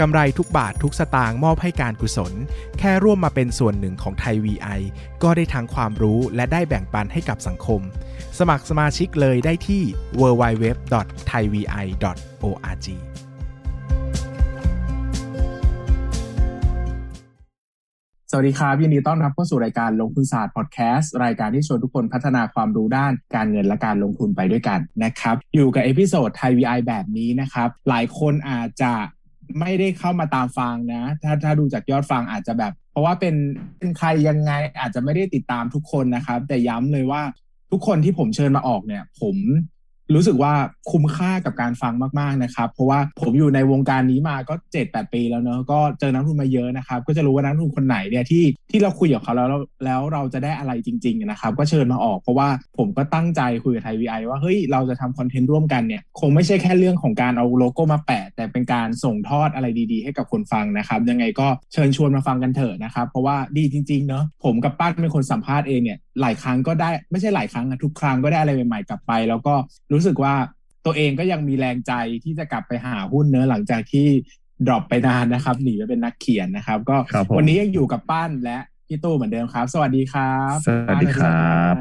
กำไรทุกบาททุกสตางค์มอบให้การกุศล แค่ร่วมมาเป็นส่วนหนึ่งของไทย VI ก็ได้ทั้งความรู้และได้แบ่งปันให้กับสังคม สมัครสมาชิกเลยได้ที่ www.thaivi.org สวัสดีครับยินดีต้อนรับเข้าสู่รายการลงทุนศาสตร์พอดแคสต์รายการที่ชวนทุกคนพัฒนาความรู้ด้านการเงินและการลงทุนไปด้วยกันนะครับ อยู่กับ episode ไทย VI แบบนี้นะครับ หลายคนอาจจะ ไม่ได้เข้ามาตามฟังนะ ถ้าถ้าดูจากยอดฟังอาจจะแบบ เพราะว่าเป็นเป็นใครยังไงอาจจะไม่ได้ติดตามทุกคนนะครับ แต่ย้ำเลยว่าทุกคนที่ผมเชิญมาออกเนี่ย ผมรู้สึกว่าคุ้มค่ากับการฟังมากๆนะครับ เพราะว่าผมอยู่ในวงการนี้มาก็7 8ปีแล้วเนอะก็เจอนักทุนมาเยอะนะครับ ก็จะรู้ว่านักทุนคนไหนเนี่ยที่ที่เราคุยกับเขาแล้วแล้วเราจะได้อะไรจริง ๆ นะครับ ก็เชิญมาออกเพราะว่าผมก็ตั้งใจคุยกับไทยวีไอว่าเฮ้ยเราจะทำคอนเทนต์ร่วมกันเนี่ย คงไม่ใช่แค่เรื่องของการเอาโลโก้มาแปะแต่เป็นการส่งทอดอะไรดีๆ ให้กับคนฟังนะครับ ยังไงก็เชิญชวนมาฟังกันเถอะนะครับ เพราะว่าดีจริงๆเนอะผมกับปั้นเป็นคนสัมภาษณ์เองเนี่ยหลายครั้งก็ได้ไม่ใช่หลายครั้งนะทุกครั้งก็ได้อะไรใหม่ๆกลับไป แล้วก็รู้สึกว่าตัวเองก็ยังมีแรงใจที่จะกลับไปหาหุ้นเนอะหลังจากที่ drop ไปนานนะครับหนีไปเป็นนักเขียนนะครับ ก็วันนี้ยังอยู่กับปั้นและพี่ตู้เหมือนเดิมครับ สวัสดีครับ สวัสดีครับ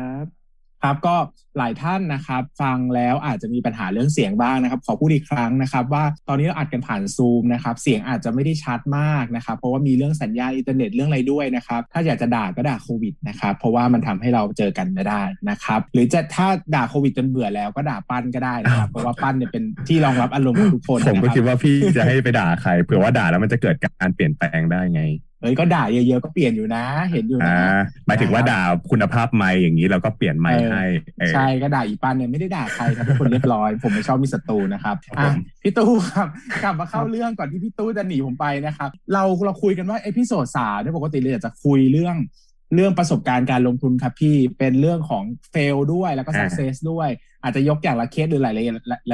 ครับก็ หลายท่านนะครับ ฟังแล้วอาจจะมีปัญหาเรื่องเสียงบ้างนะครับ ขอพูดอีกครั้งนะครับ ว่าตอนนี้เราอัดกันผ่านซูมนะครับ เสียงอาจจะไม่ได้ชัดมากนะครับ เพราะว่ามีเรื่องสัญญาณอินเทอร์เน็ตเรื่องอะไรด้วยนะครับ ถ้าอยากจะด่าก็ด่าโควิดนะครับ เพราะว่ามันทำให้เราเจอกันไม่ได้นะครับ หรือจะถ้าด่าโควิดจนเบื่อแล้วก็ด่าปั้นก็ได้นะครับ เพราะว่าปั้นเนี่ยเป็นที่รองรับอารมณ์ของทุกคนผมก็คิดว่าพี่จะให้ไปด่าใครเผื่อว่าด่าแล้วมันจะเกิดการเปลี่ยนแปลงได้ไง เอ้ยก็ด่าเยอะๆก็เปลี่ยนอยู่นะ เห็นอยู่นะหมายถึงว่าด่าคุณภาพไม่อย่างนี้เราก็เปลี่ยนไม่ให้ใช่ก็ด่าอีปั้นเนี่ยไม่ได้ด่าใครครับเป็นคนเรียบร้อย ผมไม่ชอบมีศัตรูนะครับอะพี่ตู้ครับกลับมาเข้าเรื่องก่อนที่พี่ตู้จะหนีผมไปนะครับ เราเราคุยกันว่า episode สามเนี่ยปกติเราอยากจะคุยเรื่อง เรื่องประสบการณ์การลงทุนครับพี่เป็นเรื่องของเฟลด้วยแล้วก็สักเซสด้วย อาจจะยกอย่างละเคสหรือหล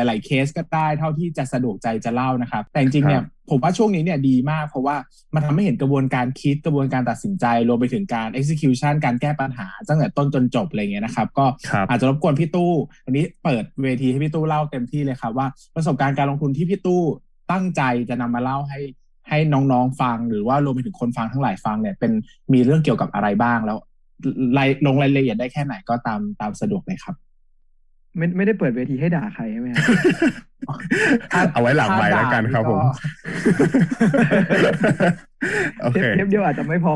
ายๆหลายๆเคสก็ได้เท่าที่จะสะดวกใจจะเล่านะครับ แต่จริงๆเนี่ยผมว่าช่วงนี้เนี่ยดีมาก เพราะว่ามันทำให้เห็นกระบวนการคิดกระบวนการตัดสินใจ รวมไปถึงการ execution การแก้ปัญหาตั้งแต่ต้นจนจบอะไรเงี้ยนะครับ ก็อาจจะรบกวนพี่ตู้วันนี้เปิดเวทีให้พี่ตู้เล่าเต็มที่เลยครับว่าประสบการณ์การลงทุนที่พี่ตู้ตั้งใจจะนำมาเล่าให้ ให้น้องๆฟังหรือว่ารวมไปถึงคนฟังทั้งหลายฟังเนี่ย เป็นมีเรื่องเกี่ยวกับอะไรบ้างแล้วรายลงรายละเอียดได้แค่ไหนก็ตามตามสะดวกเลยครับ ไม่ไม่ได้เปิดเวทีให้ด่าใครใช่ไหมเอาไว้หลังไม้แล้วกันครับผมโอเคเทปเดียวอาจจะไม่พอ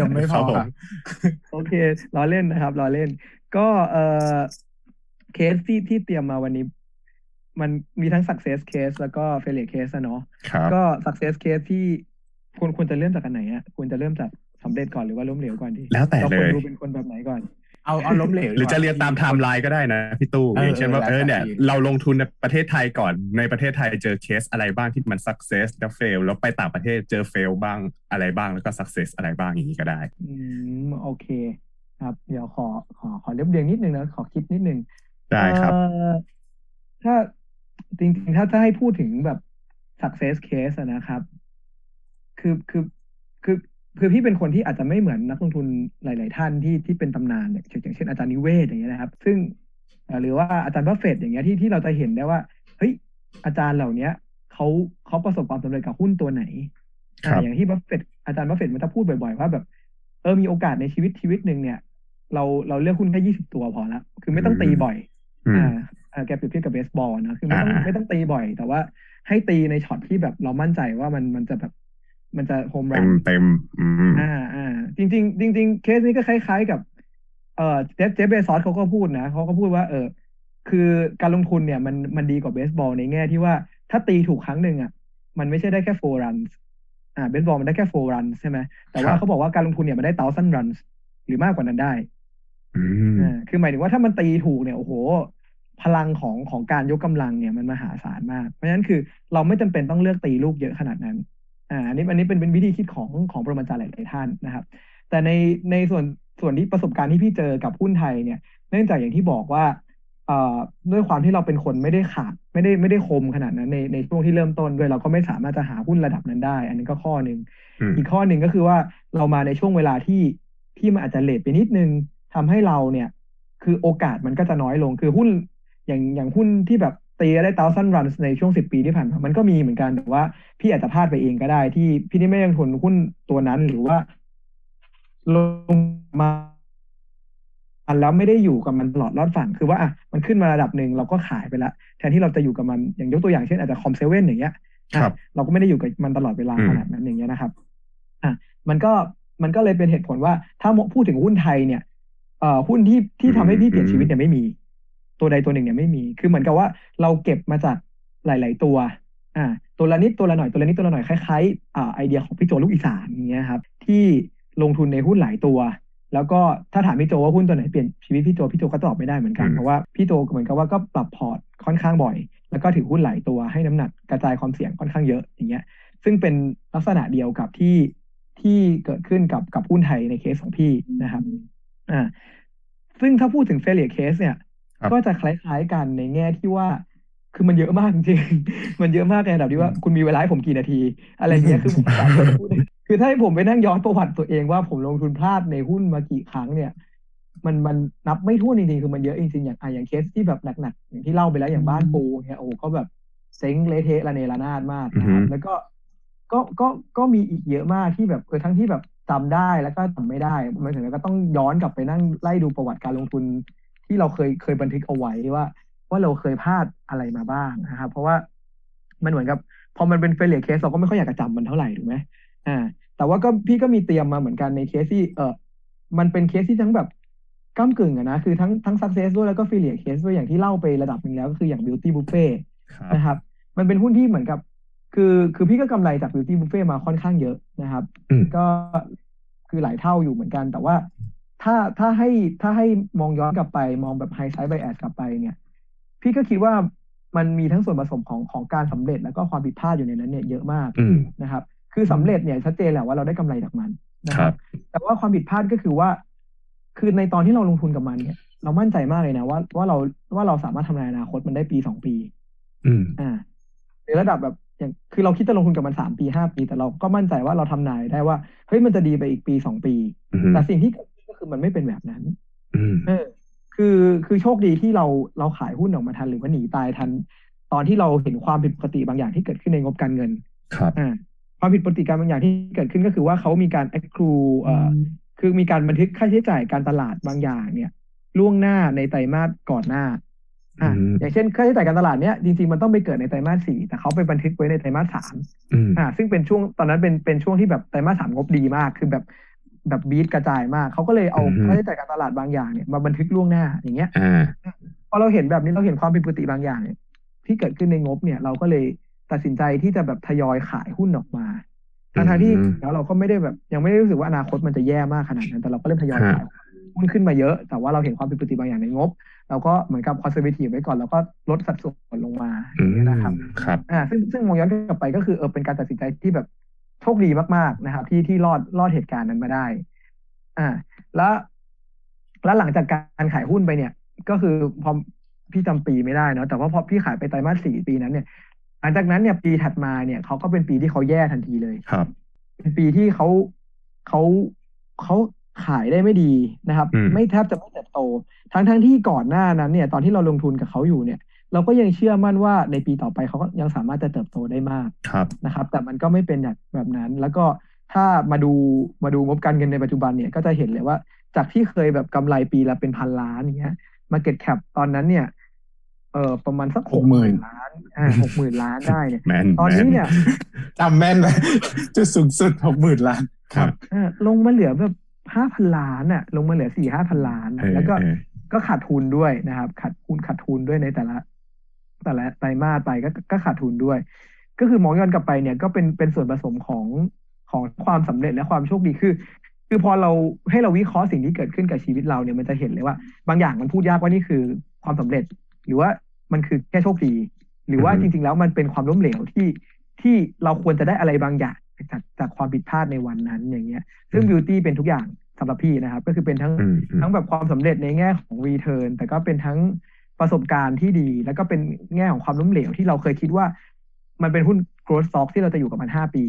ยังไม่พอโอเครอเล่นนะครับรอเล่น ก็เออเคสที่ที่เตรียมมาวันนี้ มันมีทั้ง success case แล้วก็ failure case เนาะก็ success case ที่คุณควรจะเริ่มจากกันไหนอะควรจะเริ่มจากสำเร็จก่อนหรือว่าล้มเหลวก่อนดีแล้วแต่เลยดูเป็นคนแบบไหนก่อน เอาเอาล้มเหลวหรือจะเรียนตามไทม์ไลน์ก็ได้นะพี่ตู้อย่างเช่นว่าเออเนี่ยเราลงทุนในประเทศไทยก่อนในประเทศไทยเจอเคสอะไรบ้างที่มัน success แล้ว fail แล้วไปต่างประเทศเจอ fail บ้างอะไรบ้างแล้วก็ success อะไรบ้างอย่างนี้ก็ได้ อืมโอเค ครับเดี๋ยวขอขอขอเรียบเรียงนิดนึงนะขอคิดนิดนึงได้ครับถ้า จริงๆ ถ้าจะให้พูดถึงแบบ success case นะครับ คือคือคือคือพี่เป็นคนที่อาจจะไม่เหมือนนักลงทุนหลาย ๆ ท่านที่ที่เป็นตำนานอย่างเช่นอาจารย์นิเวศน์อย่างเงี้ยนะครับ ซึ่งหรือว่าอาจารย์บัฟเฟตต์อย่างเงี้ยที่ที่เราจะเห็นได้ว่าเฮ้ยอาจารย์เหล่าเนี้ยเขาเขาประสบความสำเร็จกับหุ้นตัวไหนอย่างที่บัฟเฟตต์อาจารย์บัฟเฟตต์มันจะพูดบ่อย ๆ ว่าแบบเออมีโอกาสในชีวิตชีวิตหนึ่งเนี่ย เราเราเลือกหุ้นแค่ยี่สิบตัวพอละคือไม่ต้องตีบ่อยอ่า แกเปรียบเทียบกับเบสบอลนะคือไม่ต้องไม่ต้องตีบ่อย แต่ว่าให้ตีในช็อตที่แบบเรามั่นใจว่ามันมันจะแบบมันจะโฮมรันเต็มเต็มอ่าอ่าจริงจริงจริงเคสนี้ก็คล้าย ๆกับ เอ่อเจฟเจฟเบซอสเขาก็พูดนะเขาก็พูดว่า เออ คือการลงทุนเนี่ย มันมันดีกว่าเบสบอลในแง่ที่ว่าถ้าตีถูกครั้งหนึ่งอะ มันไม่ใช่ได้แค่ four runs อ่าเบสบอลมันได้แค่ four runs ใช่ไหมแต่ว่าเขาบอกว่าการลงทุนเนี่ยมันได้ thousand runs หรือมากกว่านั้นได้อ่าคือหมายถึงว่าถ้ามันตีถูกเนี่ยโอ้โห พลังของของการยกกำลังเนี่ยมันมหาศาลมาก เพราะฉะนั้นคือเราไม่จำเป็นต้องเลือกตีลูกเยอะขนาดนั้นอ่าอันนี้อันนี้เป็นเป็นวิธีคิดของของปรมาจารย์หลายๆท่านนะครับ แต่ในในส่วนส่วนที่ประสบการณ์ที่พี่เจอกับหุ้นไทยเนี่ย เนื่องจากอย่างที่บอกว่าเอ่อด้วยความที่เราเป็นคนไม่ได้ขาดไม่ได้ไม่ได้คมขนาดนั้นในในช่วงที่เริ่มต้นด้วยเราก็ไม่สามารถจะหาหุ้นระดับนั้นได้ อันนี้ก็ข้อหนึ่งอืมอีกข้อหนึ่งก็คือว่าเรามาในช่วงเวลาที่ที่มันอาจจะเลทไปนิดนึงทำให้เราเนี่ย คือโอกาสมันก็จะน้อยลงคือหุ้น อย่างอย่างหุ้นที่แบบตีได้เตาสั้นรันในช่วงสิบปีที่ผ่านมา มันก็มีเหมือนกันแต่ว่าพี่อาจจะพลาดไปเองก็ได้ ที่พี่นี่ไม่ยังทุนหุ้นตัวนั้นหรือว่า ลงมาอันแล้วไม่ได้อยู่กับมันตลอดรอดฝั่งคือว่าอะมันขึ้นมาระดับหนึ่งเราก็ขายไปละแทนที่เราจะอยู่กับมันอย่างยกตัวอย่างเช่นอาจจะคอมเซเว่นอย่างเงี้ยอะครับเราก็ไม่ได้อยู่กับมันตลอดเวลาอืมขนาดนั้นอย่างเงี้ยนะครับ อะมันก็มันก็เลยเป็นเหตุผลว่า ถ้าพูดถึงหุ้นไทยเนี่ยเอ่อหุ้นที่ที่ทำให้พี่เปลี่ยนชีวิตเนี่ยไม่มี ตัวใดตัวหนึ่งเนี่ยไม่มี คือเหมือนกับว่าเราเก็บมาจากหลาย ๆ ตัวอ่าตัวละนิดตัวละหน่อยตัวละนิดตัวละหน่อยคล้ายๆอ่าไอเดียของพี่โจลูกอีสานอย่างเงี้ยครับพี่ลงทุนในหุ้นหลายตัว แล้วก็ถ้าถามพี่โจว่าหุ้นตัวไหนเปลี่ยนชีวิตพี่โจพี่โจก็ตอบไม่ได้เหมือนกันเพราะว่าพี่โจเหมือนกับว่าก็ปรับพอร์ตค่อนข้างบ่อย แล้วก็ถือหุ้นหลายตัวให้น้ำหนักกระจายความเสี่ยงค่อนข้างเยอะอย่างเงี้ย ซึ่งเป็นลักษณะเดียวกับที่ที่เกิดขึ้นกับกับหุ้นไทยในเคสของพี่นะครับอ่าซึ่งถ้าพูดถึง failure case เนี่ย ก็จะคล้ายๆกันในแง่ที่ว่า คือมันเยอะมากจริงๆมันเยอะมากในระดับที่ว่าคุณมีเวลาให้ผมกี่นาที อะไรเงี้ยคือผมสามารถพูดได้คือถ้าให้ผมไปนั่งย้อนประวัติตัวเองว่าผมลงทุนพลาดในหุ้นมากี่ครั้งเนี่ย มันมันนับไม่ถ้วนจริงๆคือมันเยอะจริงๆอย่างอะอย่างเคสที่แบบหนักๆอย่างที่เล่าไปแล้วอย่างบ้านปูเนี่ยโอ้โหก็แบบเซ็งเละเทะระเนระนาดมากนะครับอือฮึแล้วก็ก็ก็ก็มีอีกเยอะมากที่แบบเออทั้งที่แบบจำได้แล้วก็จำไม่ได้มันถึงแล้วก็ต้องย้อนกลับไปนั่งไล่ดูประวัติการลงทุน ที่เราเคยเคยบันทึกเอาไว้ว่า ว่าเราเคยพลาดอะไรมาบ้างนะครับเพราะว่ามันเหมือนกับ พอมันเป็น failure case เราก็ไม่ค่อยอยากจะจำมันเท่าไหร่ถูกไหมอ่า แต่ว่าก็พี่ก็มีเตรียมมาเหมือนกันในเคสที่เออมันเป็นเคสที่ทั้งแบบก้ำกึ่งอะนะคือทั้งทั้ง success ด้วยแล้วก็ failure case ด้วยอย่างที่เล่าไประดับหนึ่งแล้วก็คืออย่าง beauty buffet ครับนะครับ มันเป็นหุ้นที่เหมือนกับ คือคือพี่ก็กำไรจาก beauty buffet มาค่อนข้างเยอะนะครับอืมก็คือหลายเท่าอยู่เหมือนกัน แต่ว่า ถ้าถ้าให้ถ้าให้มองย้อนกลับไป มองแบบ hindsight bias กลับไปเนี่ย พี่ก็คิดว่ามันมีทั้งส่วนผสมของของการสำเร็จแล้วก็ความผิดพลาดอยู่ในนั้นเนี่ยเยอะมากอืมนะครับ คือสำเร็จเนี่ยชัดเจนแหละว่าเราได้กำไรจากมันนะคครัรับบแต่ว่าความผิดพลาดก็คือว่า คือในตอนที่เราลงทุนกับมันเนี่ย เรามั่นใจมากเลยนะว่าว่าเราว่าเราสามารถทำนายอนาคตมันได้ปีสองปี อืมอ่าในระดับแบบอย่างคือเราคิดจะลงทุนกับมันสามปีห้าปี แต่เราก็มั่นใจว่าเราทำนายได้ว่าเฮ้ยมันจะดีไปอีกปีสองปีอืมแต่สิ่งที่เกิดขึ้นก็คือ มันไม่เป็นแบบนั้นอืมเออ คือคือโชคดีที่เราเราขายหุ้นออกมาทันหรือว่าหนีตายทัน ตอนที่เราเห็นความผิดปกติบางอย่างที่เกิดขึ้นในงบการเงิน ครับอ่าความผิดปกติการบางอย่างที่เกิดขึ้นก็คือว่าเขามีการ accrue เอ่ออคือมีการบันทึกค่าใช้จ่ายการตลาดบางอย่าง เนี่ย ล่วงหน้าในไตรมาสก่อนหน้าอ่าอืมอย่างเช่นค่าใช้จ่ายการตลาดเนี้ยจริงๆมันต้องไปเกิดในไตรมาสสี่แต่เขาไปบันทึกไว้ในไตรมาสสามอืมอ่า ซึ่งเป็นช่วงตอนนั้นเป็นเป็นช่วงที่แบบไตรมาสสามงบดีมากคือแบบ แบบบีทกระจายมาก เขาก็เลยเอาอือฮึค่าใช้จ่ายการตลาดบางอย่างเนี่ยมาบันทึกล่วงหน้าอย่างเงี้ยอ่าพอเราเห็นแบบนี้เราเห็นความผิดปกติบางอย่างเนี่ยที่เกิดขึ้นในงบเนี่ย เราก็เลยตัดสินใจที่จะแบบทยอยขายหุ้นออกมาทั้งๆที่อืมแล้วเราก็ไม่ได้แบบยังไม่ได้รู้สึกว่าอนาคตมันจะแย่มากขนาดนั้น แต่เราก็เริ่มทยอยฮะขายหุ้นขึ้นมาเยอะ แต่ว่าเราเห็นความผิดปกติบางอย่างในงบ เราก็เหมือนกับคอนเซอร์เวทีฟไว้ก่อน แล้วก็ลดสัดส่วนลงมาออืย่างมเงี้ยนะครับครับอ่าซึ่งซึ่งมองย้อนกลับไปก็คือเออเป็นการตัดสินใจที่แบบ โชคดีมากๆนะครับ ที่ที่รอดรอดเหตุการณ์นั้นมาได้ อ่า แล้วแล้วหลังจากการขายหุ้นไปเนี่ย ก็คือพอพี่จำปีไม่ได้เนาะแต่ว่าพอพี่ขายไปไตรมาสสี่ปีนั้นเนี่ยหลังจากนั้นเนี่ยปีถัดมาเนี่ยเขาก็เป็นปีที่เขาแย่ทันทีเลยครับ เป็นปีที่เขาเขาเขาขายได้ไม่ดีนะครับอืมไม่แทบจะไม่เติบโต ทั้งทั้งที่ก่อนหน้านั้นเนี่ย ตอนที่เราลงทุนกับเขาอยู่เนี่ย เราก็ยังเชื่อมั่นว่าในปีต่อไปเขาก็ยังสามารถจะเติบโตได้มากครับนะครับ แต่มันก็ไม่เป็นแบบแบบนั้น แล้วก็ถ้ามาดูมาดูงบการเงินในปัจจุบันเนี่ยก็จะเห็นเลยว่า จากที่เคยแบบกำไรปีละเป็นพันล้านอย่างเงี้ยมาเก็ตแคปตอนนั้นเนี่ยเออประมาณสักหกหมื่นล้านอ่าหกหมื่นล้านได้เนี่ยแมนตอนนี้เนี่ยจำแม่นเลยจุดสูงสุดหกหมื่นล้านครับอ่าลงมาเหลือแบบห้าพันล้านอะลงมาเหลือสี่ห้าพันล้านเออแล้วก็เออก็ขาดทุนด้วยนะครับขาดทุนขาดทุนด้วยในแต่ละ แต่ละไตรมาสไปก็ก็ขาดทุนด้วย ก็คือมองย้อนกลับไปเนี่ยก็เป็นเป็นส่วนผสมของของความสำเร็จและความโชคดีคือ คือพอเราให้เราวิเคราะห์สิ่งที่เกิดขึ้นกับชีวิตเราเนี่ยมันจะเห็นเลยว่า บางอย่างมันพูดยากว่านี่คือความสำเร็จ หรือว่ามันคือแค่โชคดี หรือว่าอือฮึจริง ๆ แล้วมันเป็นความล้มเหลวที่ที่เราควรจะได้อะไรบางอย่างจากจากความผิดพลาดในวันนั้นอย่างเงี้ย ซึ่งบิวตี้เป็นทุกอย่างสำหรับพี่นะครับ ก็คือเป็นทั้งอืมอืมทั้งแบบความสำเร็จในแง่ของรีเทิร์นแต่ก็เป็นทั้ง ประสบการณ์ที่ดี แล้วก็เป็นแง่ของความล้มเหลวที่เราเคยคิดว่า มันเป็นหุ้น growth stock ที่เราจะอยู่กับมันห้าปี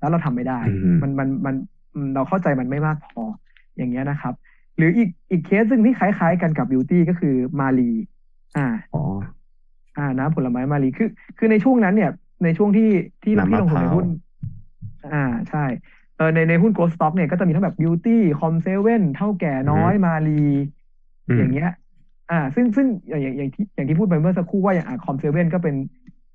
แล้วเราทำไม่ได้อืมมันมันมันอืมเราเข้าใจมันไม่มากพออย่างเงี้ยนะครับ หรืออีกอีกเคสซึ่งที่คล้าย ๆ กันกับบิวตี้ก็คือมาลีอ่าอ๋ออ่าน้ำผลไม้มาลีคือ คือในช่วงนั้นเนี่ย ในช่วงที่ที่น้ำที่ลงทุนในมะพร้าวหุ้น อ่าใช่เออในในหุ้น growth stock เนี่ยก็จะมีทั้งแบบ beauty คอมเซเว่นเท่าแก่น้อยมาลีอืมอย่างเงี้ย อ่า ซึ่งซึ่งอย่างอย่างอย่างที่อย่างที่พูดไปเมื่อสักครู่ว่าอย่าง Com7ก็เป็น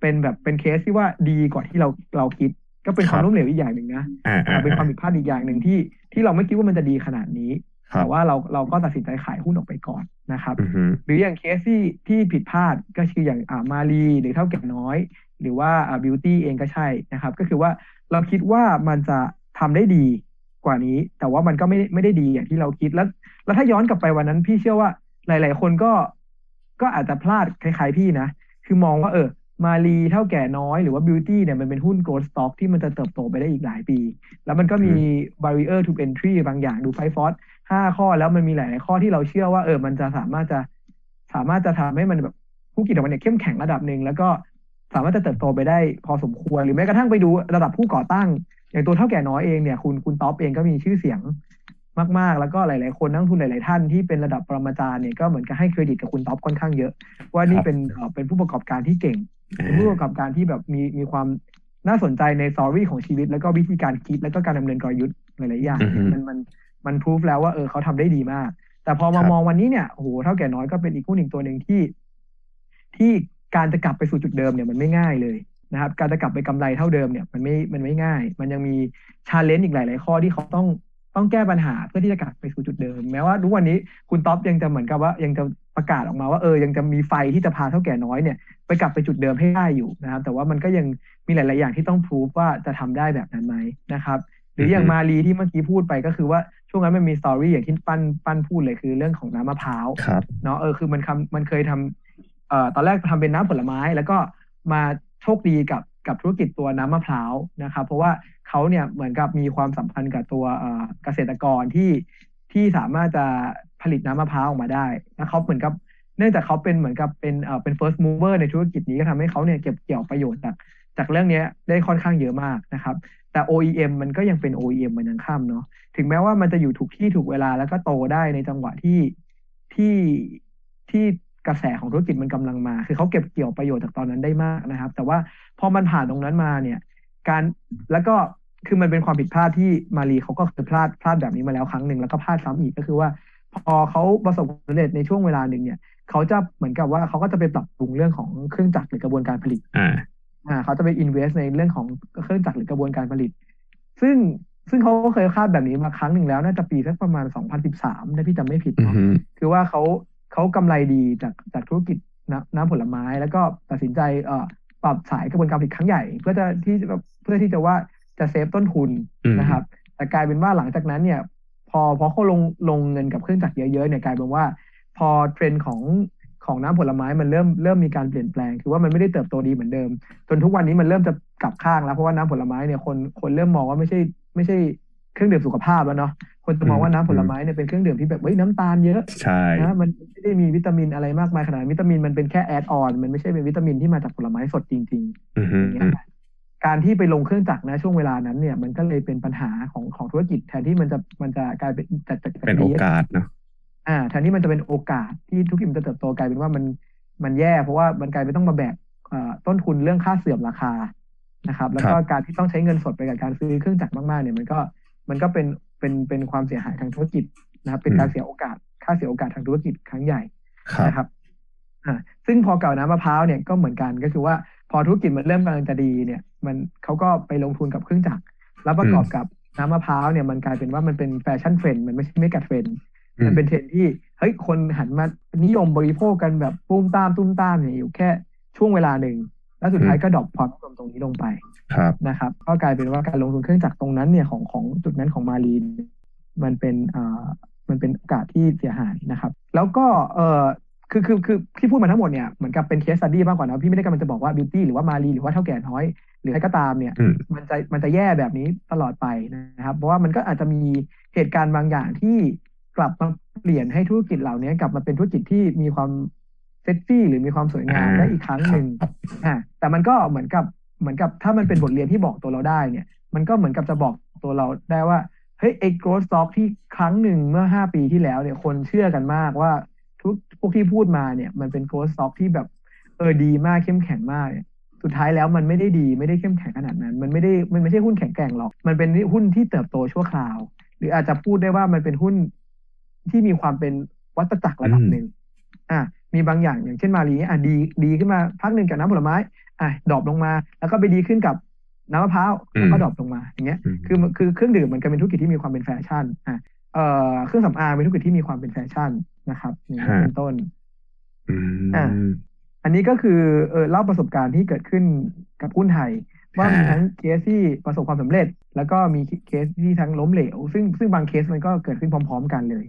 เป็นแบบเป็นเคสที่ว่าดีกว่าที่เราเราคิด ก็เป็นความล้มเหลวอีกอย่างหนึ่งนะอ่าอ่าเป็นความผิดพลาดอีกอย่างหนึ่งที่ที่เราไม่คิดว่ามันจะดีขนาดนี้ครัแต่ว่าเราเราก็ตัดสินใจขายหุ้นออกไปก่อนนะครับอือฮึหรืออย่างเคสที่ที่ผิดพลาดก็คืออย่างอ่ามาลีหรือเถ้าแก่น้อย หรือว่าอ่า Beauty เองก็ใช่นะครับ ก็คือว่าเราคิดว่ามันจะทำได้ดีกว่านี้ แต่ว่ามันก็ไม่ไม่ได้ดีอย่างที่เราคิดแล้ว แล้วถ้าย้อนกลับไปวันนั้นพี่เชื่อว่า หลาย ๆ คนก็ก็อาจจะพลาดคล้ายๆพี่นะ คือมองว่าเออ มารีเท่าแก่น้อยหรือว่าบิวตี้เนี่ยมันเป็นหุ้น growth stock ที่มันจะเติบโตไปได้อีกหลายปี แล้วมันก็มี barrier to entry บางอย่างดูไฟฟอสห้าข้อแล้วมันมีหลายๆข้อที่เราเชื่อว่าเออมันจะสามารถจะสามารถจะทำให้มันแบบธุรกิจของมันเนี่ยเข้มแข็งระดับหนึ่งแล้วก็สามารถจะเติบโตไปได้พอสมควร หรือแม้กระทั่งไปดูระดับผู้ก่อตั้ง อย่างตัวเถ้าแก่น้อยเองเนี่ย คุณคุณท็อปเองก็มีชื่อเสียง มาก ๆ แล้วก็หลาย ๆ คนนักลงทุนหลาย ๆ ท่านที่เป็นระดับปรมาจารย์เนี่ยก็เหมือนกับให้เครดิตกับคุณท็อปค่อนข้างเยอะ ว่านี่เป็นเอ่อเป็นผู้ประกอบการที่เก่งเป็นผู้ประกอบการที่แบบมีมีความน่าสนใจใน story ของชีวิต แล้วก็วิธีการคิดแล้วก็การดำเนินกลยุทธ์หลาย ๆ อย่างอือฮึมันมันมันพิสูจน์แล้วว่าเออเขาทำได้ดีมาก แต่พอมาครับมองวันนี้เนี่ยโอ้โหเถ้าแก่น้อยก็เป็นอีกหุ้นอีกตัวหนึ่งที่ ที่การจะกลับไปสู่จุดเดิมเนี่ยมันไม่ง่ายเลยนะครับ การจะกลับไปกำไรเท่าเดิมเนี่ยมันไม่มันไม่ง่าย มันยังมี challenge อีกหลาย ๆ ข้อที่เขาต้อง ต้องแก้ปัญหาเพื่อที่จะกลับไปสู่จุดเดิม แม้ว่าทุกวันนี้คุณท็อปยังจะเหมือนกับว่ายังจะประกาศออกมาว่าเออยังจะมีไฟที่จะพาเถ้าแก่น้อยเนี่ยไปกลับไปจุดเดิมให้ได้อยู่นะครับ แต่ว่ามันก็ยังมีหลาย ๆ อย่างที่ต้องพิสูจน์ว่าจะทำได้แบบนั้นไหมนะครับหรืออย่างอือฮึมาลีที่เมื่อกี้พูดไปก็คือว่าช่วงนั้นมันมี story อย่างที่ปั้นปั้นพูดเลยคือเรื่องของน้ำมะพร้าวครับเนาะเออคือมันคำมันเคยทำเอ่อตอนแรกทำเป็นน้ำผลไม้ แล้วก็มาโชคดีกับ กับธุรกิจตัวน้ำมะพร้าวนะครับ เพราะว่าเขาเนี่ยเหมือนกับมีความสัมพันธ์กับตัวเกษตรกรที่ที่สามารถจะผลิตน้ำมะพร้าวออกมาได้แล้วเขาเหมือนกับเนื่องจากเขาเป็นเหมือนกับเป็นเอ่อเป็น first mover ในธุรกิจนี้ก็ทำให้เขาเนี่ยเก็บเกี่ยวประโยชน์จากจากเรื่องนี้ได้ค่อนข้างเยอะมากนะครับ แต่ OEM มันก็ยังเป็น OEM มันยังข้ามเนาะถึงแม้ว่ามันจะอยู่ถูกที่ถูกเวลาแล้วก็โตได้ในจังหวะที่ที่ที่ กระแสของธุรกิจมันกำลังมา คือเขาเก็บเกี่ยวประโยชน์จากตอนนั้นได้มากนะครับ แต่ว่าพอมันผ่านตรงนั้นมาเนี่ย การแล้วก็คือมันเป็นความผิดพลาดที่มารีเขาก็เคยพลาดพลาดแบบนี้มาแล้วครั้งหนึ่งแล้วก็พลาดซ้ำอีกก็คือว่า พอเขาประสบความสำเร็จในช่วงเวลาหนึ่งเนี่ยเขาจะเหมือนกับว่าเขาก็จะไปปรับปรุงเรื่องของเครื่องจักรหรือกระบวนการผลิตอ่าอ่าเขาจะไป invest ในเรื่องของเครื่องจักรหรือกระบวนการผลิต ซึ่งซึ่งเขาก็เคยคาดแบบนี้มาครั้งหนึ่งแล้ว น่าจะปีสักประมาณ 2013ถ้าพี่จำไม่ผิดอือเนาะฮึคือว่าเขา เขากำไรดีจากจากธุรกิจน้ำน้ำผลไม้ แล้วก็ตัดสินใจเอ่อปรับสายกระบวนการผลิตครั้งใหญ่ เพื่อจะที่จะแบบเพื่อที่จะว่าจะเซฟต้นทุนอืมนะครับ แต่กลายเป็นว่าหลังจากนั้นเนี่ย พอพอเขาลงลงเงินกับเครื่องจักรเยอะๆเนี่ยกลายเป็นว่า พอเทรนด์ของของน้ำผลไม้มันเริ่มเริ่มมีการเปลี่ยนแปลง คือว่ามันไม่ได้เติบโตดีเหมือนเดิม จนทุกวันนี้มันเริ่มจะกลับข้างแล้วเพราะว่าน้ำผลไม้เนี่ยคนคนเริ่มมองว่าไม่ใช่ไม่ใช่เครื่องดื่มสุขภาพแล้วเนาะ คนจะมองว่าน้ำผลไม้เนี่ยเป็นเครื่องดื่มที่แบบเฮ้ยน้ำตาลเยอะใช่นะมันไม่ได้มีวิตามินอะไรมากมายขนาดนั้นวิตามินมันเป็นแค่แอดออนมันไม่ใช่เป็นวิตามินที่มาจากผลไม้สดจริงอือๆฮึอย่างเงี้ยการที่ไปลงเครื่องจักรนะช่วงเวลานั้นเนี่ยมันก็เลยเป็นปัญหาของของธุรกิจ แทนที่มันจะมันจะกลายเป็นจากจากจากเป็นโอกาสเนาะอ่าแทนที่มันจะเป็นโอกาสที่ธุรกิจมันจะเติบโตกลายเป็นว่ามันมันแย่ เพราะว่ามันกลายเป็นต้องมาแบกเอ่อต้นทุนเรื่องค่าเสื่อมราคานะครับ แล้วก็การที่ต้องใช้เงินสดไปกับการซื้อเครื่องจักรมากๆเนี่ยมันก็มันก็เป็น เป็นเป็นความเสียหายทางธุรกิจนะครับ เป็นการเสียโอกาสค่าเสียโอกาสทางธุรกิจครั้งใหญ่ครับนะครับอ่าซึ่งพอเก่าน้ำมะพร้าวเนี่ยก็เหมือนกันก็คือว่าพอธุรกิจมันเริ่มกำลังจะดีเนี่ย มันเขาก็ไปลงทุนกับเครื่องจักรแล้วประกอบกับน้ำมะพร้าวเนี่ยมันกลายเป็นว่ามันเป็น fashion trend มันไม่ใช่ mega trend อืมันเป็นเทรนด์ที่เฮ้ยคนหันมานิยมบริโภคกันแบบปุ้มตามตุ้มตามเนี่ยอยู่แค่ช่วงเวลาหนึ่ง แล้วสุดท้ายก็ drop ความนิยมตรงนี้ลงไปครับนะครับก็กลายเป็นว่าการลงทุนเครื่องจักรตรงนั้นเนี่ยของของจุดนั้นของมาลีมันเป็นอ่ามันเป็นโอกาสที่เสียหายนะครับ แล้วก็เออคือคือคือที่พูดมาทั้งหมดเนี่ยเหมือนกับเป็น case study มากกว่านะพี่ไม่ได้กำลังจะบอกว่า Beauty หรือว่ามาลีหรือว่าเถ้าแก่น้อย หรืออะไรก็ตามเนี่ยอืมมันจะมันจะแย่แบบนี้ตลอดไปนะครับ เพราะว่ามันก็อาจจะมีเหตุการณ์บางอย่างที่กลับมาเปลี่ยนให้ธุรกิจเหล่านี้กลับมาเป็นธุรกิจที่มีความเซ็กซี่หรือมีความสวยงามอ่าได้อีกครั้งหนึ่งอ่าแต่มันก็เหมือนกับเหมือนกับถ้ามันเป็นบทเรียนที่บอกตัวเราได้เนี่ย มันก็เหมือนกับจะบอกตัวเราได้ว่าเฮ้ยไอ้ growth stock ที่ครั้งหนึ่งเมื่อห้าปีที่แล้วเนี่ยคนเชื่อกันมากว่าทุกพวกที่พูดมาเนี่ยมันเป็น growth stock ที่แบบเออดีมากเข้มแข็งมากเนี่ยสุดท้ายแล้วมันไม่ได้ดีไม่ได้เข้มแข็งขนาดนั้น มันไม่ได้มันไม่ใช่หุ้นแข็งแกร่งหรอก มันเป็นหุ้นที่เติบโตชั่วคราว หรืออาจจะพูดได้ว่ามันเป็นหุ้นที่มีความเป็นวัฏจักรระดับหนึ่งอะ มีบางอย่างอย่างเช่นมาลีอะดีดีขึ้นมาพักหนึ่งกับน้ำผลไม้อะ drop ลงมา แล้วก็ไปดีขึ้นกับน้ำมะพร้าวแล้วก็ drop ลงมาอย่างเงี้ยอืมคือคือเครื่องดื่มมันก็เป็นธุรกิจที่มีความเป็นแฟชั่นอะเอ่อเครื่องสำอางเป็นธุรกิจที่มีความเป็นแฟชั่นนะครับอย่างนี้เป็นต้นอือะมอันนี้ก็คือเออเล่าประสบการณ์ที่เกิดขึ้นกับหุ้นไทย ว่ามีอ่าทั้งเคสที่ประสบความสำเร็จ แล้วก็มีเคสที่ทั้งล้มเหลว ซึ่งซึ่งบางเคสมันก็เกิดขึ้นพร้อม ๆ กันเลย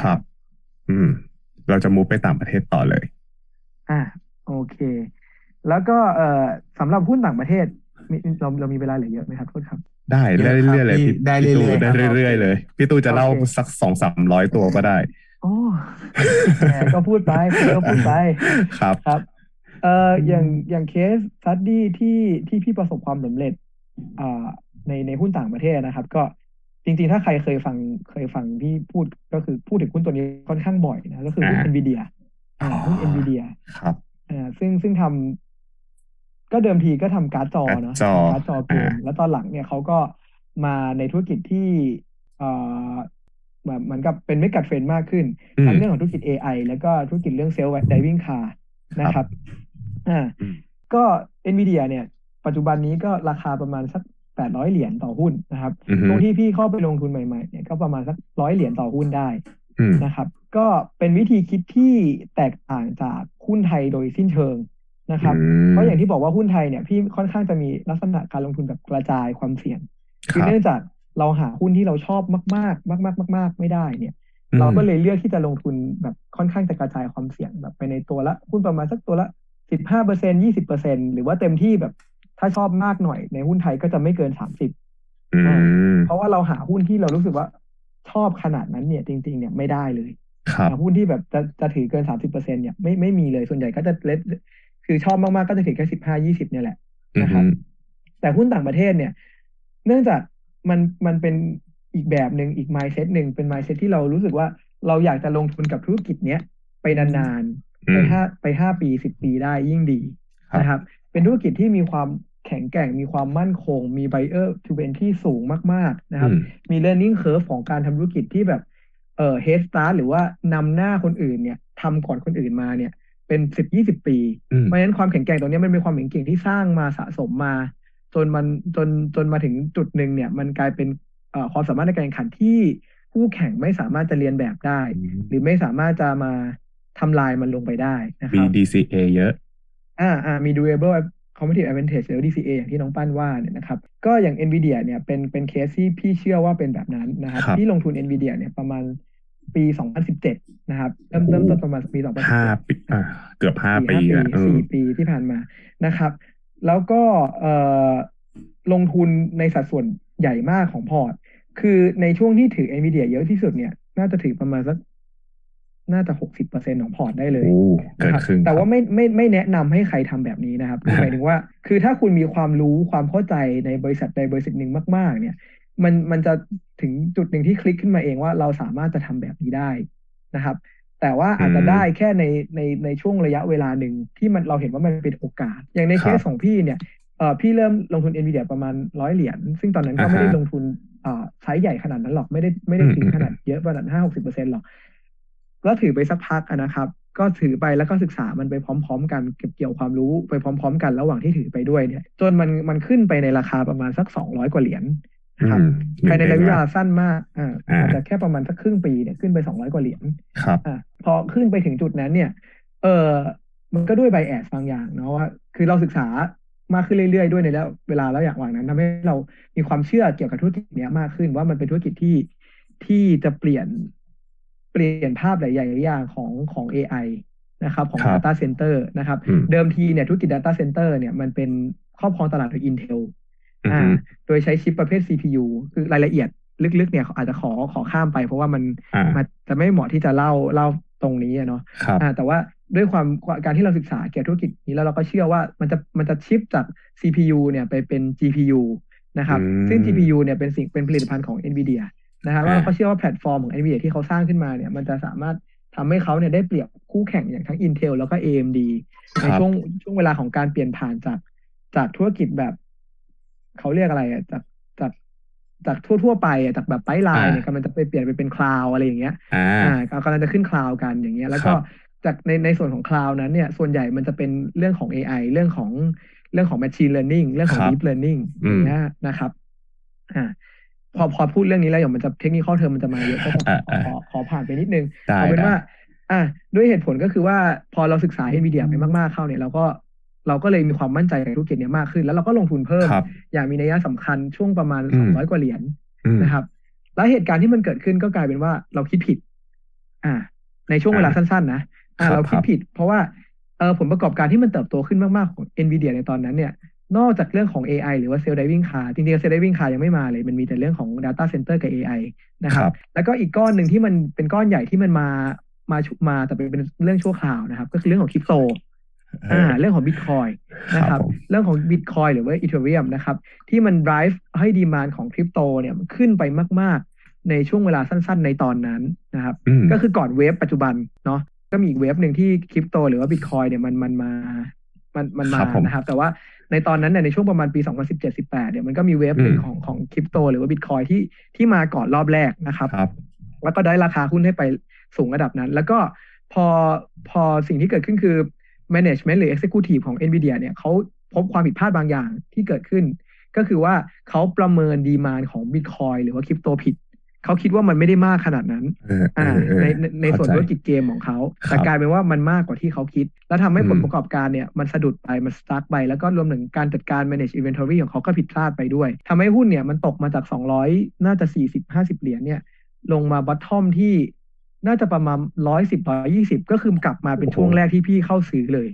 ครับ อืม เราจะมูฟไปต่างประเทศต่อเลย อ่าโอเค แล้วก็เอ่อสำหรับหุ้นต่างประเทศมีเราเรามีเวลาเหลือเยอะไหมครับโทษครับ ได้เยอะได้ครับเรื่อยๆเลยพี่พี่ได้พี่เรื่ตู้อยๆได้ครับเรื่อยๆเลย พี่ตู้จะเล่าโอเคสักสองสามร้อยตัวก็ได้ โอ้แหมก็พูดไปก็พูดไปครับครับเอ่ออย่างอย่างเคสstudy ที่ที่พี่ประสบความสำเร็จอ่าในในหุ้นต่างประเทศนะครับ ก็ จริงๆ ถ้าใครเคยฟังเคยฟังพี่พูดก็คือพูดถึงหุ้นตัวนี้ค่อนข้างบ่อยนะก็คือหุ้นอ่า Nvidia อ่าหุ้นอ๋อ Nvidia ครับอ่าซึ่งซึ่งทำก็เดิมทีก็ทำการ์ดจอเนาะการ์ดจอทำการ์ดจอเกมอ่าแล้วตอนหลังเนี่ยเขาก็มาในธุรกิจที่เอ่อแบบเหมือนกับเป็น megatrend มากขึ้นอืมทั้งเรื่องของธุรกิจ AI แล้วก็ธุรกิจเรื่อง self-driving carนะครับอ่าอืมก็ NVIDIA เนี่ย ปัจจุบันนี้ก็ราคาประมาณสัก 800เหรียญต่อหุ้นนะครับอือฮึช่วงที่พี่เข้าไปลงทุนใหม่ๆเนี่ยก็ประมาณสักร้อยเหรียญต่อหุ้นได้อืมนะครับ ก็เป็นวิธีคิดที่แตกต่างจากหุ้นไทยโดยสิ้นเชิงนะครับ เพราะอย่างที่บอกว่าหุ้นไทยเนี่ยพี่ค่อนข้างจะมีลักษณะการลงทุนแบบกระจายความเสี่ยงคคือรับเนื่องจากเราหาหุ้นที่เราชอบมาก ๆ มาก ๆ มาก ๆ ไม่ได้เนี่ยอืมเราก็เลยเลือกที่จะลงทุนแบบค่อนข้างจะกระจายความเสี่ยงแบบไปในตัวละหุ้นประมาณสักตัวละสิบห้าเปอร์เซ็นยี่สิบเปอร์เซ็นหรือว่าเต็มที่แบบ ถ้าชอบมากหน่อยในหุ้นไทยก็จะไม่เกินสามสิบอืมเพราะว่าเราหาหุ้นที่เรารู้สึกว่าชอบขนาดนั้นเนี่ยจริง ๆ เนี่ยไม่ได้เลยครับหาหุ้นที่แบบจะจะถือเกินสามสิบเปอร์เซ็นเนี่ยไม่ไม่มีเลยส่วนใหญ่ก็จะเล็คือชอบมากๆก็จะถือแค่สิบห้ายี่สิบเนี่ยแหละนะครับแต่หุ้นต่างประเทศเนี่ย เนื่องจากมันมันเป็นอีกแบบหนึ่งอีก mindset หนึ่งเป็น mindset ที่เรารู้สึกว่าเราอยากจะลงทุนกับธุรกิจเนี้ยไปนานๆอืไปมห้าไปห้าปีสิบปีได้ยิ่งดีครับนะครับ เป็นธุรกิจที่มีความ แข็งแกร่งมีความมั่นคง มี buyer to e n ที่สูงมาก ๆ นะครับอืมมี learning curve ของการทำธุรกิจที่แบบเอ่อ head start หรือว่านำหน้าคนอื่นเนี่ยทำก่อนคนอื่นมาเนี่ยเป็นสิบยี่สิบปีอืมเพราะฉะนั้นความแข็งแกร่งตรงเนี้ยมันเป็นความแข็งแกร่งที่สร้างมาสะสมมา จนมันจนจนมาถึงจุดหนึ่งเนี่ย มันกลายเป็นเอ่อความสามารถในการแข่งขันที่คู่แข่งไม่สามารถจะเรียนแบบได้ หรือไม่สามารถจะมาทำลายมันลงไปได้นะคมีรับ DCA เยอะ อ่าอ่ามี durable competitive advantage หรือ DCA อย่างที่น้องปั้นว่าเนี่ยนะครับ ก็อย่าง NVIDIA เนี่ยเป็นเป็นเคสที่พี่เชื่อว่าเป็นแบบนั้นนะครับครับที่ลงทุน NVIDIA เนี่ยประมาณปี 2017 นะครับ เริ่มเริ่มต้นประมาณปี 2017ห้าปีอ่าเกือบห้าปีสี่อะเออสี่ปีที่ผ่านมานะครับ แล้วก็เอ่อลงทุนในสัดส่วนใหญ่มากของพอร์ต คือในช่วงที่ถือ NVIDIA เยอะที่สุดเนี่ย น่าจะถือประมาณสัก น่าจะหกสิบเปอร์เซ็นของพอร์ตได้เลยโอ้เกินนะครับครึ่งแต่ว่าครับไม่ไม่ไม่แนะนำให้ใครทำแบบนี้นะครับคือหมายถึงว่า คือถ้าคุณมีความรู้ความเข้าใจในบริษัทใดบริษัทหนึ่งมาก ๆ เนี่ย มันมันจะถึงจุดหนึ่งที่คลิกขึ้นมาเองว่าเราสามารถจะทำแบบนี้ได้นะครับ แต่ว่าอาจจะได้แค่ในในในช่วงระยะเวลาหนึ่งที่มันเราเห็นว่ามันเป็นโอกาส อย่างในเคสของพี่เนี่ยเออพี่เริ่มลงทุน NVIDIA ประมาณร้อยเหรียญซึ่งตอนนั้นก็ไม่ได้ลงทุนอ่าไซส์ใหญ่ขนาดนั้นหรอกไม่ได้ไม่ได้ถึงขนาดเยอะประมาณห้าหกสิบเปอร์เซ็นต์หรอก ก็ถือไปสักพักอะนะครับ ก็ถือไปแล้วก็ศึกษามันไปพร้อม ๆ กันเก็บเกี่ยวความรู้ไปพร้อม ๆ กันระหว่างที่ถือไปด้วยเนี่ย จนมันมันขึ้นไปในราคาประมาณสักสองร้อยกว่าเหรียญนะครับอืมภายในระยะเวเดือลานสั้นมากอ่าอ่าอาจจะแค่ประมาณสักครึ่งปีเนี่ยขึ้นไปสองร้อยกว่าเหรียญครับอะพอขึ้นไปถึงจุดนั้นเนี่ย เออมันก็ด้วยไบแอสบางอย่างเนาะว่าคือเราศึกษามากขึ้นเรื่อยๆ ด้วยในแล้วเวลาแล้วอย่างหว่างนั้นทำให้เรามีความเชื่อเกี่ยวกับธุรกิจเนี้ยมากขึ้นว่ามันเป็นธุรกิจที่ที่จะเปลี่ยน เปลี่ยนภาพหลายๆอย่างของของ AI นะครับของครับ Data Center นะครับอืมเดิมทีเนี่ยธุรกิจ Data Center เนี่ยมันเป็นครอบครองตลาดโดย Intel อือ่ามโดยใช้ชิปประเภท CPU คือรายละเอียดลึกๆเนี่ยอาจจะขอขอข้ามไป เพราะว่ามันอ่ามันจะไม่เหมาะที่จะเล่าเล่าตรงนี้อะเนาะครับอ่าแต่ว่าด้วยความการที่เราศึกษาเกี่ยวกับธุรกิจนี้แล้วเราก็เชื่อว่ามันจะมันจะชิปจาก CPU เนี่ยไปเป็น GPU นะครับอืมซึ่ง GPU เนี่ยเป็นสิ่งเป็นผลิตภัณฑ์ของ NVIDIA นะครับแล้วอ่าเราก็เชื่อว่าแพลตฟอร์มของ NVIDIA ที่เขาสร้างขึ้นมาเนี่ย มันจะสามารถทำให้เขาเนี่ยได้เปรียบคู่แข่งอย่างทั้ง Intel แล้วก็ AMD คในรับช่วงช่วงเวลาของการเปลี่ยนผ่านจากจากธุรกิจแบบเขาเรียกอะไรอะจากจากจากทั่วทั่วๆไปอะจากแบบไ p ไลน์เนี่ยกำลังจะไปเปลี่ยนไปเป็นคลาวอะไรอย่างเงี้ยอ่าอ่ากำลังจะขึ้นคลาวกันอย่างเงี้ย แล้วก็ครับจากในในส่วนของคลาวนั้นเนี่ย ส่วนใหญ่มันจะเป็นเรื่องของ AI เรื่องของเรื่องของ Machine Learning เรื่องของครับ Deep Learning อือมย่างเงี้ยนะครับอ่า พอพอพูดเรื่องนี้แล้วเดี๋ยวมันจะเทคนิคข้อเทอมมันจะมาเยอะก็จะขออ่าขอขอผ่านไปนิดนึงได้เอาเป็นได้ว่า อะด้วยเหตุผลก็คือว่าพอเราศึกษา NVIDIA ไปมากๆเข้าเนี่ยเราก็เราก็เลยมีความมั่นใจในธุรกิจเนี้ยมากขึ้น แล้วเราก็ลงทุนเพิ่มครับอย่างมีนัยสำคัญช่วงประมาณอืสองมร้อยกว่าเหรียญอืมนะครับ แล้วเหตุการณ์ที่มันเกิดขึ้นก็กลายเป็นว่าเราคิดผิด อ่า ในช่วงเวลาอ่าสั้น ๆ นะอ่าครับเราคิดครับผิด เพราะว่าเออผลประกอบการที่มันเติบโตขึ้นมากๆของ NVIDIA ในตอนนั้นเนี่ย นอกจากเรื่องของ AI หรือว่า Self Driving Car จริงๆ Self Driving Car ยังไม่มาเลย มันมีแต่เรื่องของ Data Center กับ AI นะคครัรับบแล้วก็อีกก้อนหนึ่งที่มันเป็นก้อนใหญ่ที่มันมามาชุมาแต่เป็นเป็นเรื่องชั่วคราวนะครับ ก็คือเรื่องของคริปโตอ่าเรื่องของบิตคอยนะคครัรับบผมเรื่องของบิตคอยหรือว่าอีเทเรียมนะครับ ที่มัน drive ให้ดีมานของคริปโตเนี่ยมันขึ้นไปมาก ๆ ในช่วงเวลาสั้น ๆ ในตอนนั้นนะครับอืมก็คือก่อนเวฟปัจจุบันเนาะก็มีอีกเวฟหนึ่งที่คริปโตหรือว่าบิตคอยเนี่ยมันมันมามันมันมาครับผมนะครับ แต่ว่า ในตอนนั้นเนี่ยในช่วงประมาณปี 2017-18เนี่ยมันก็มีเวฟหนึ่งอืมของของคริปโตหรือว่าบิตคอยที่ที่มาก่อนรอบแรกนะครับครับแล้วก็ได้ราคาหุ้นให้ไปสูงระดับนั้น แล้วก็พอพอสิ่งที่เกิดขึ้นคือ management หรือ executive ของ NVIDIA เนี่ยเขาพบความผิดพลาดบางอย่างที่เกิดขึ้น ก็คือว่าเขาประเมินดีมานของ Bitcoin หรือว่าคริปโตผิด เขาคิดว่ามันไม่ได้มากขนาดนั้นเออเออ่าอเออในในในส่วนเข้าใจธุรกิจเกมของเขาครับแต่กลายเป็นว่ามันมากกว่าที่เขาคิด แล้วทำให้ผลอืมประกอบการเนี่ยมันสะดุดไปมันสตาร์กไป แล้วก็รวมถึงการจัดการ manage inventory ของเขาก็ผิดพลาดไปด้วยทำให้หุ้นเนี่ยมันตกมาจาก 200 น่าจะ 40 50 เหรียญเนี่ยลงมาบอททอมที่น่าจะประมาณ110 120ก็คือกลับมาเป็นโอ้โหช่วงแรกที่พี่เข้าซื้อเลย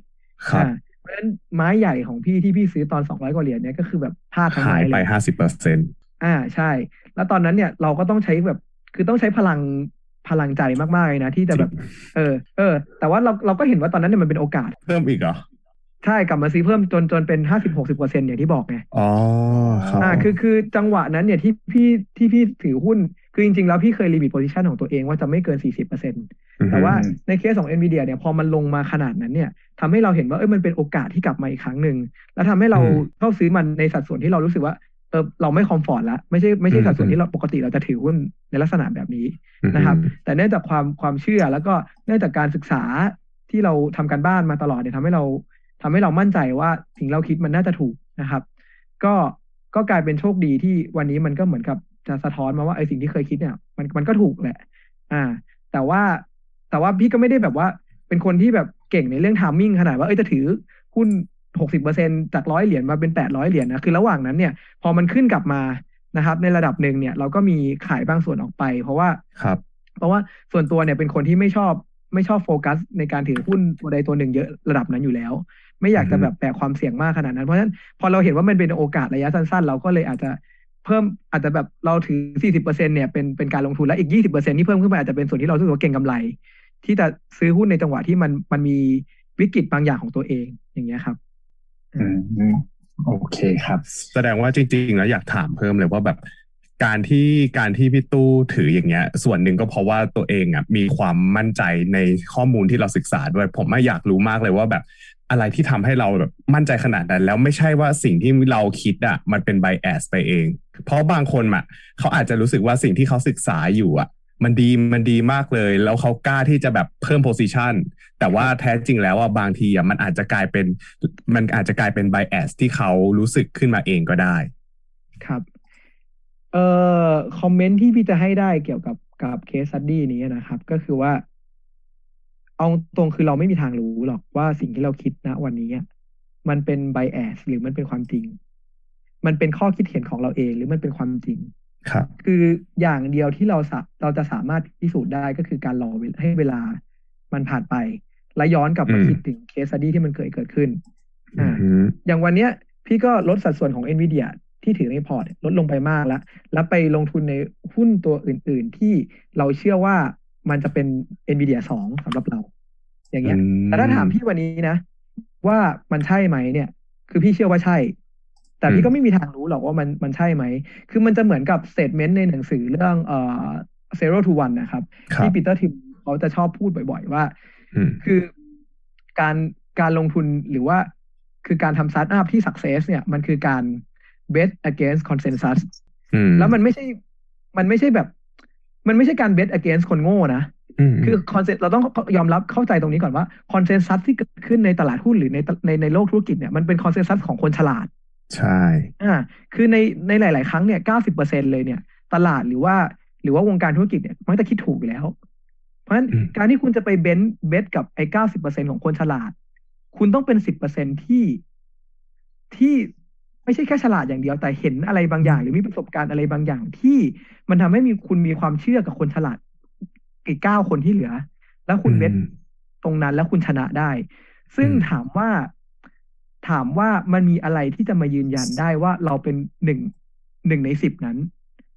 ครับอ่าเพราะฉะนั้นไม้ใหญ่ของพี่ที่พี่ซื้อตอน200กว่าเหรียญเนี่ยก็คือแบบพลาดทั้งหาไม้ยเลไปยห้าสิบเปอร์เซ็นต์ อ่าใช่ แล้วตอนนั้นเนี่ยเราก็ต้องใช้แบบ คือต้องใช้พลังพลังใจมากๆเลยนะที่จะแบบ เออ เออ แต่ว่าเราเราก็เห็นว่าตอนนั้นเนี่ยมันเป็นโอกาส เพิ่มอีกเหรอใช่กลับมาซื้อเพิ่มจนจนเป็นห้าสิบหกสิบเปอร์เซ็นอย่างที่บอกไงอ๋อครับอ่าคือคือจังหวะนั้นเนี่ยที่พี่ที่พี่ถือหุ้น คือจริงๆ แล้วพี่เคยรีบิทโพซิชันของตัวเองว่าจะไม่เกินสี่สิบเปอร์เซ็นแต่ว่าในเคสของ NVIDIA เนี่ยพอมันลงมาขนาดนั้นเนี่ยทำให้เราเห็นว่าเอ้ยมันเป็นโอกาสที่กลับมาอีกครั้งหนึ่งแล้วทำให้เราอืมเข้าซื้อมันในสัดส่วนที่เรารู้สึกว่าเออเราไม่คอมฟอร์ตละไม่ใช่ไม่ใช่สัดส่วนอืมที่เราปกติเราจะถือหุ้นในลักษณะแบบนี้นะครับ แต่เนื่องจากความความเชื่อแล้วก็เนื่องจากการศึกษาที่เราทำการบ้านมาตลอดเนี่ยทำให้เราทำให้เรามั่นใจว่าสิ่งเราคิดมันน่าจะถูกนะครับ ก็ก็กลายเป็นโชคดีที่วันนี้มันก็เหมือนกับจะสะท้อนมาว่าไอ้สิ่งที่เคยคิดเนี่ย มันมันก็ถูกแหละ อ่า แต่ว่าแต่ว่าพี่ก็ไม่ได้แบบว่า เป็นคนที่แบบเก่งในเรื่องทามมิ่งขนาดว่าเอ้ยจะถือหุ้น หกสิบเปอร์เซ็นจากร้อยเหรียญมาเป็นแปดร้อยเหรียญนะคือระหว่างนั้นเนี่ย พอมันขึ้นกลับมานะครับ ในระดับหนึ่งเนี่ย เราก็มีขายบางส่วนออกไป เพราะว่าครับ เพราะว่าส่วนตัวเนี่ยเป็นคนที่ไม่ชอบไม่ชอบโฟกัส ในการถือหุ้นตัวใดตัวหนึ่งเยอะระดับนั้นอยู่แล้ว ไม่อยากจะอือฮึแบบแบกความเสี่ยงมากขนาดนั้นเพราะฉะนั้นพอเราเห็นว่ามันเป็นโอกาสระยะสั้นๆ เราก็เลยอาจจะเพิ่มอาจจะแบบเราถือ 40%เนี่ยเป็นเป็นการลงทุนและอีก 20%ที่เพิ่มขึ้นไปอาจจะเป็นส่วนที่เรารู้สึกว่าเก่งกำไร ที่จะซื้อหุ้นในจังหวะที่มันมันมีวิกฤตบางอย่างของตัวเองอย่างเงี้ยครับ อืมโอเคครับ แสดงว่าจริง ๆ แล้วอยากถามเพิ่มเลยว่าแบบการที่การที่พี่ตู้ถืออย่างเงี้ย ส่วนหนึ่งก็เพราะว่าตัวเองอะมีความมั่นใจในข้อมูลที่เราศึกษาด้วยผมไม่อยากรู้มากเลยว่าแบบอะไรที่ทำให้เราแบบมั่นใจขนาดนั้น แล้วไม่ใช่ว่าสิ่งที่เราคิดอะมันเป็น bias ไปเอง เพราะบางคนอะเขาอาจจะรู้สึกว่าสิ่งที่เขาศึกษาอยู่อะ มันดีมันดีมากเลย แล้วเขากล้าที่จะแบบเพิ่ม position แต่ว่าแท้จริงแล้วอะบางทีอะมันอาจจะกลายเป็น มันอาจจะกลายเป็น bias ที่เขารู้สึกขึ้นมาเองก็ได้ ครับ เอ่อคอมเมนต์ที่พี่จะให้ได้เกี่ยวกับกับเคส s ัดดี้นี้นะครับ ก็คือว่า เอาตรงคือเราไม่มีทางรู้หรอกว่าสิ่งที่เราคิดณวันนี้อะมันเป็นไบแอสหรือมันเป็นความจริง มันเป็นข้อคิดเห็นของเราเอง หรือมันเป็นความจริง ครับ คืออย่างเดียวที่เราสะเราจะสามารถพิสูจน์ได้ก็คือการรอเวลให้เวลามันผ่านไป และย้อนกลับมาอืมคิดถึงเคส study ที่มันเคยเกิดขึ้นอ่าอืมอย่างวันเนี้ย พี่ก็ลดสัดส่วนของ NVIDIA ที่ถือในพอร์ตลดลงไปมากแล้ว แล้วไปลงทุนในหุ้นตัวอื่น ๆ ที่เราเชื่อว่ามันจะเป็น NVIDIA สองสำหรับเรา อย่างเงี้ยแต่ถ้าถามพี่วันนี้นะ ว่ามันใช่ไหมเนี่ย คือพี่เชื่อว่าใช่ แต่อืพี่มก็ไม่มีทางรู้หรอกว่ามันมันใช่ไหม คือมันจะเหมือนกับสเต t เมนต์ในหนังสือเรื่องเอ่อ Zero to One นะครับครับที่ Peter Thiel เขาจะชอบพูดบ่อยๆว่าอืมคือการการลงทุนหรือว่าคือการทำสตาร์ทอัพที่ success เนี่ยมันคือการ bet against consensus อืมแล้วมันไม่ใช่ มันไม่ใช่แบบ มันไม่ใช่การ bet against คนโง่นะอืมคือ concept เราต้องยอมรับเข้าใจตรงนี้ก่อนว่าคอนเซน s ัสที่เกิดขึ้นในตลาดหุ้นหรือในในในโลกธุรกิจเนี่ยมันเป็นคอนเซน s ัสของคนฉลาด ใช่อ่าคือในในหลาย ๆ ครั้งเนี่ยเก้าสิบเปอร์เซ็นเลยเนี่ย ตลาดหรือว่า หรือว่าวงการธุรกิจเนี่ยมันจะคิดถูกอยู่แล้ว เพราะฉะนั้นอืมการที่คุณจะไปเบนเบสกับไอ้เก้าสิบเปอร์เซ็นของคนฉลาด คุณต้องเป็นสิบเปอร์เซ็นที่ที่ไม่ใช่แค่ฉลาดอย่างเดียวแต่เห็นอะไรบางอย่าง หรือมีประสบการณ์อะไรบางอย่างที่มันทำให้มีคุณมีความเชื่อกับคนฉลาดอีกเก้าคนที่เหลือ แล้วคุณเบสอืมตรงนั้นแล้วคุณชนะได้ ซึ่งอืมถามว่า ถามว่ามันมีอะไรที่จะมายืนยันได้ว่าเราเป็นหนึ่งหนึ่งในสิบนั้น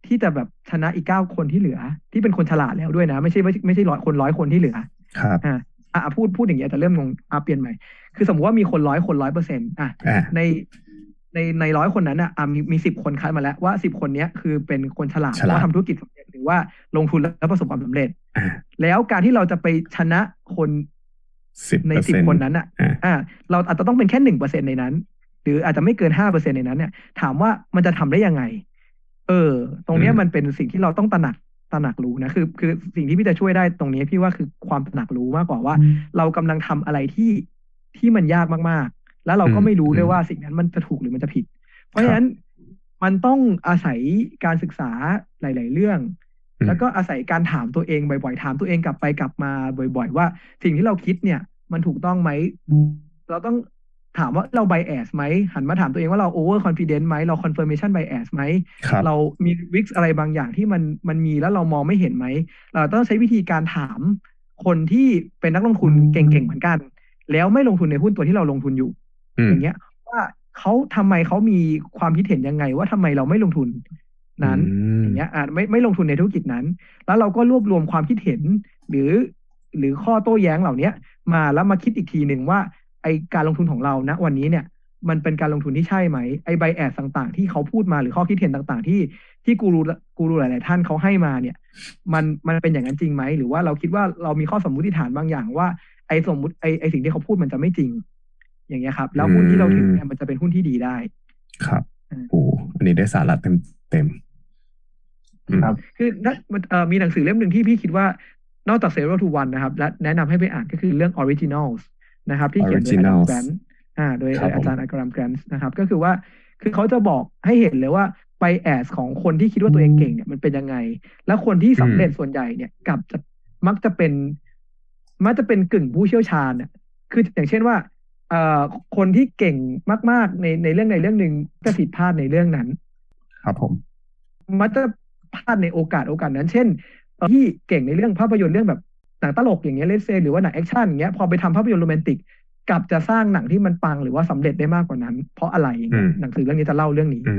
ที่จะแบบชนะอีกเก้าคนที่เหลือ ที่เป็นคนฉลาดแล้วด้วยนะ ไม่ใช่ไม่ใช่ไม่ใช่ร้อยคนร้อยคนที่เหลือ ครับอะอะพูดพูดอย่างเงี้ยแต่เริ่มงงอะเปลี่ยนใหม่ คือสมมติว่ามีคนร้อยคนร้อยเปอร์เซ็นต์อะอ่าในในในร้อยคนนั้นอะอะมีมีสิบคนคัดมาแล้วว่าสิบคนเนี้ยคือเป็นคนฉลาดฉลาดว่าทำธุรกิจสำเร็จหรือว่าลงทุนแล้วประสบความสำเร็จอ่าแล้วการที่เราจะไปชนะคนสิบ ในเปอร์สิบเซ็นต์คนนั้นอะอ่าอ่า เราอาจจะต้องเป็นแค่หนึ่งเปอร์เซ็นในนั้น หรืออาจจะไม่เกินห้าเปอร์เซ็นในนั้น เนี่ย ถามว่ามันจะทำได้ยังไง เออ ตรงเนี้ยอืมมันเป็นสิ่งที่เราต้องตระหนักตระหนักรู้นะคือ คือสิ่งที่พี่จะช่วยได้ตรงนี้พี่ว่าคือความตระหนักรู้มากกว่าว่า เรากำลังทำอะไรที่ที่มันยากมากๆ แล้วเราก็อืมไม่รู้ด้วยอืมว่าสิ่งนั้นมันจะถูกหรือมันจะผิด เพราะฉะนั้นมันต้องอาศัยการศึกษาหลาย ๆ เรื่องอืม แล้วก็อาศัยการถามตัวเองบ่อยๆ ถามตัวเองกลับไปกลับมาบ่อย ๆ ว่า สิ่งที่เราคิดเนี่ย มันถูกต้องไหม เราต้องถามว่าเรา bias ไหมหันมาถามตัวเองว่าเรา over confident ไหมเรา confirmation bias ไหมครับเรามีวิกอะไรบางอย่างที่มันมันมีแล้วเรามองไม่เห็นไหม เราต้องใช้วิธีการถามคนที่เป็นนักลงทุนเก่งๆเหมือนกัน แล้วไม่ลงทุนในหุ้นตัวที่เราลงทุนอยู่อืมอย่างเงี้ย ว่าเขาทำไมเขามีความคิดเห็นยังไง ว่าทำไมเราไม่ลงทุน นั้นมอย่างเงี้ยอ่าไม่ไม่ลงทุนในธุรกิจนั้น แล้วเราก็รวบรวมความคิดเห็น หรือ หรือข้อโต้แย้งเหล่าเนี้ยมาแล้วมาคิดอีกทีหนึ่งว่าไอการลงทุนของเราณวันนี้เนี่ย มันเป็นการลงทุนที่ใช่ไหมไอใบแอดต่างๆ ที่เขาพูดมาหรือข้อคิดเห็นต่างๆ ที่ที่กูรูกูรูหลาย ๆ ท่านเขาให้มาเนี่ย มันมันเป็นอย่างนั้นจริงไหมหรือว่าเราคิดว่าเรามีข้อสมมุติฐานบางอย่างว่าไอสมมุติไอไอสิ่งที่เขาพูดมันจะไม่จริง อย่างเงี้ยครับ แล้วหุ้นที่เราถือเนี่ยมันจะเป็นหุ้นที่ดีได้ ครับอืมโอ้อันนี้ได้สาระเต็มเต็มอืม ครับ คือถ้ามันเอ่อมีหนังสือเล่มหนึ่งที่พี่คิดว่านอกจาก zero to one นะครับ และแนะนำให้ไปอ่านก็คือเรื่อง originals นะครับ ที่เขียนโดย Adam Originals Grant อ่าโดยครับผมอาจารย์อักรามแกรนส์นะครับ ก็คือว่าคือเขาจะบอกให้เห็นเลยว่าไปแอสของคนที่คิดว่าตัวเองเก่งเนี่ยมันเป็นยังไง แล้วคนที่สำเร็จส่วนใหญ่เนี่ยกลับจะมักจะเป็น มักจะเป็นกึ่งผู้เชี่ยวชาญน่ะคืออย่างเช่นว่าเอ่อคนที่เก่งมาก ๆ ในในเรื่องในเรื่องหนึ่งจะผิดพลาดในเรื่องนั้น ครับผม มักจะ พลาดในโอกาสโอกาสนั้น เช่นเอ่อที่เก่งในเรื่องภาพยนตร์เรื่องแบบหนังตลกอย่างเงี้ย let's say หรือว่าหนัง action อย่างเงี้ยพอไปทำภาพยนตร์โรแมนติกกลับจะสร้างหนังที่มันปังหรือว่าสำเร็จได้มากกว่านั้น เพราะอะไรอย่างเงี้ยอืมหนังสือเรื่องนี้จะเล่าเรื่องนี้อื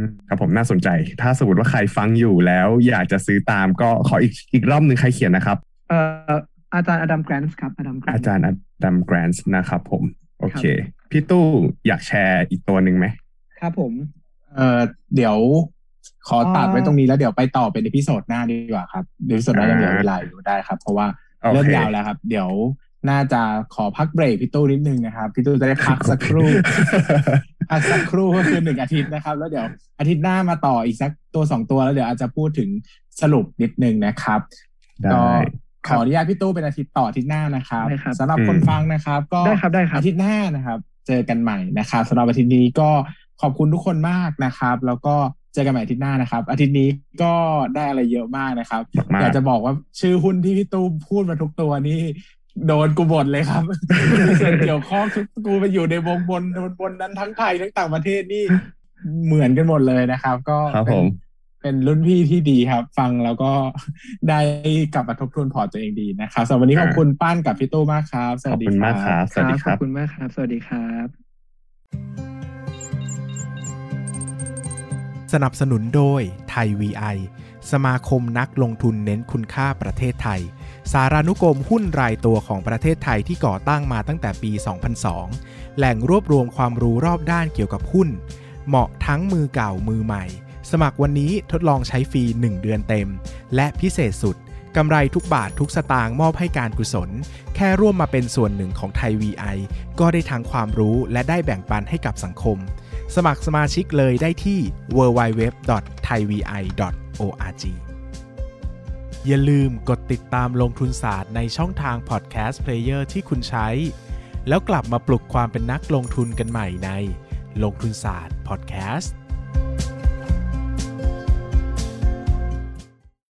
มครับผมน่าสนใจ ถ้าสมมติว่าใครฟังอยู่แล้วอยากจะซื้อตามก็ขออีกอีกรอบหนึ่งใครเขียนนะครับเอ่ออาจารย์ Adam Grant ครับ Adam Grant อาจารย์อดัมแกรนท์นะครับผม โอเค พี่ตู้อยากแชร์อีกตัวหนึ่งไหมครับผมเอ่อเดี๋ยว ขอตัดไว้ตรงนี้แล้วเดี๋ยวไปต่อเป็น episode หน้าดีกว่าครับเดี๋ยวเอพิโซดหน้ายังเหลือเวลาอยู่ได้ครับ เพราะว่าโอเคเริ่มยาวแล้วครับ เดี๋ยวน่าจะขอพักเบรกพี่ตู้นิดนึงนะครับพี่ตู้จะได้พักสักครู่พักสักครู่ก็คือหนึ่งอาทิตย์นะครับ แล้วเดี๋ยวอาทิตย์หน้ามาต่ออีกสักตัวสองตัวแล้วเดี๋ยวอาจจะพูดถึงสรุปนิดนึงนะครับได้ก็ขออนุญาตพี่ตู้เป็นอาทิตย์ต่ออาทิตย์หน้านะครับได้ครับสำหรับคนฟังนะครับ ก็ได้ครับได้ครับอาทิตย์หน้านะครับ เจอกันใหม่นะครับสำหรับอาทิตย์นี้ก็ขอบคุณทุกคนมากนะครับ แล้วก็ เจอกันใหม่อาทิตย์หน้านะครับ อาทิตย์นี้ก็ได้อะไรเยอะมากนะครับมากอยากจะบอกว่าชื่อหุ้นที่พี่ตู้พูดมาทุกตัวนี่โดนกูบดเลยครับมีส่วนเกี่ยวข้องทุกกูไปอยู่ในวงบนบนบนนั้นทั้งไทยทั้งต่างประเทศนี่เหมือนกันหมดเลยนะครับ ก็ครับเป็ผนมไปเป็นรุ่นพี่ที่ดีครับ ฟังแล้วก็ได้กลับมาทบทวนพอร์ตตัวเองดีนะครับสำหรับวันนี้ขอบคุณป้านกับพี่ตู้มากครับสขอวับสดีคุณคมากครัรับบสวัสดีคขรัอบบคุณมากครับ สวัสดีครับ สนับสนุนโดยไทย VI สมาคมนักลงทุนเน้นคุณค่าประเทศไทย สารานุกรมหุ้นรายตัวของประเทศไทยที่ก่อตั้งมาตั้งแต่ปี 2002 แหล่งรวบรวมความรู้รอบด้านเกี่ยวกับหุ้น เหมาะทั้งมือเก่ามือใหม่ สมัครวันนี้ทดลองใช้ฟรี 1 เดือนเต็ม และพิเศษสุดกำไรทุกบาททุกสตางค์มอบให้การกุศล แค่ร่วมมาเป็นส่วนหนึ่งของไทย VI ก็ได้ทั้งความรู้และได้แบ่งปันให้กับสังคม สมัครสมาชิกเลยได้ที่ www.thaivi.org อย่าลืมกดติดตามลงทุนศาสตร์ในช่องทางพอดแคสต์เพลเยอร์ที่คุณใช้ แล้วกลับมาปลุกความเป็นนักลงทุนกันใหม่ในลงทุนศาสตร์พอดแคสต์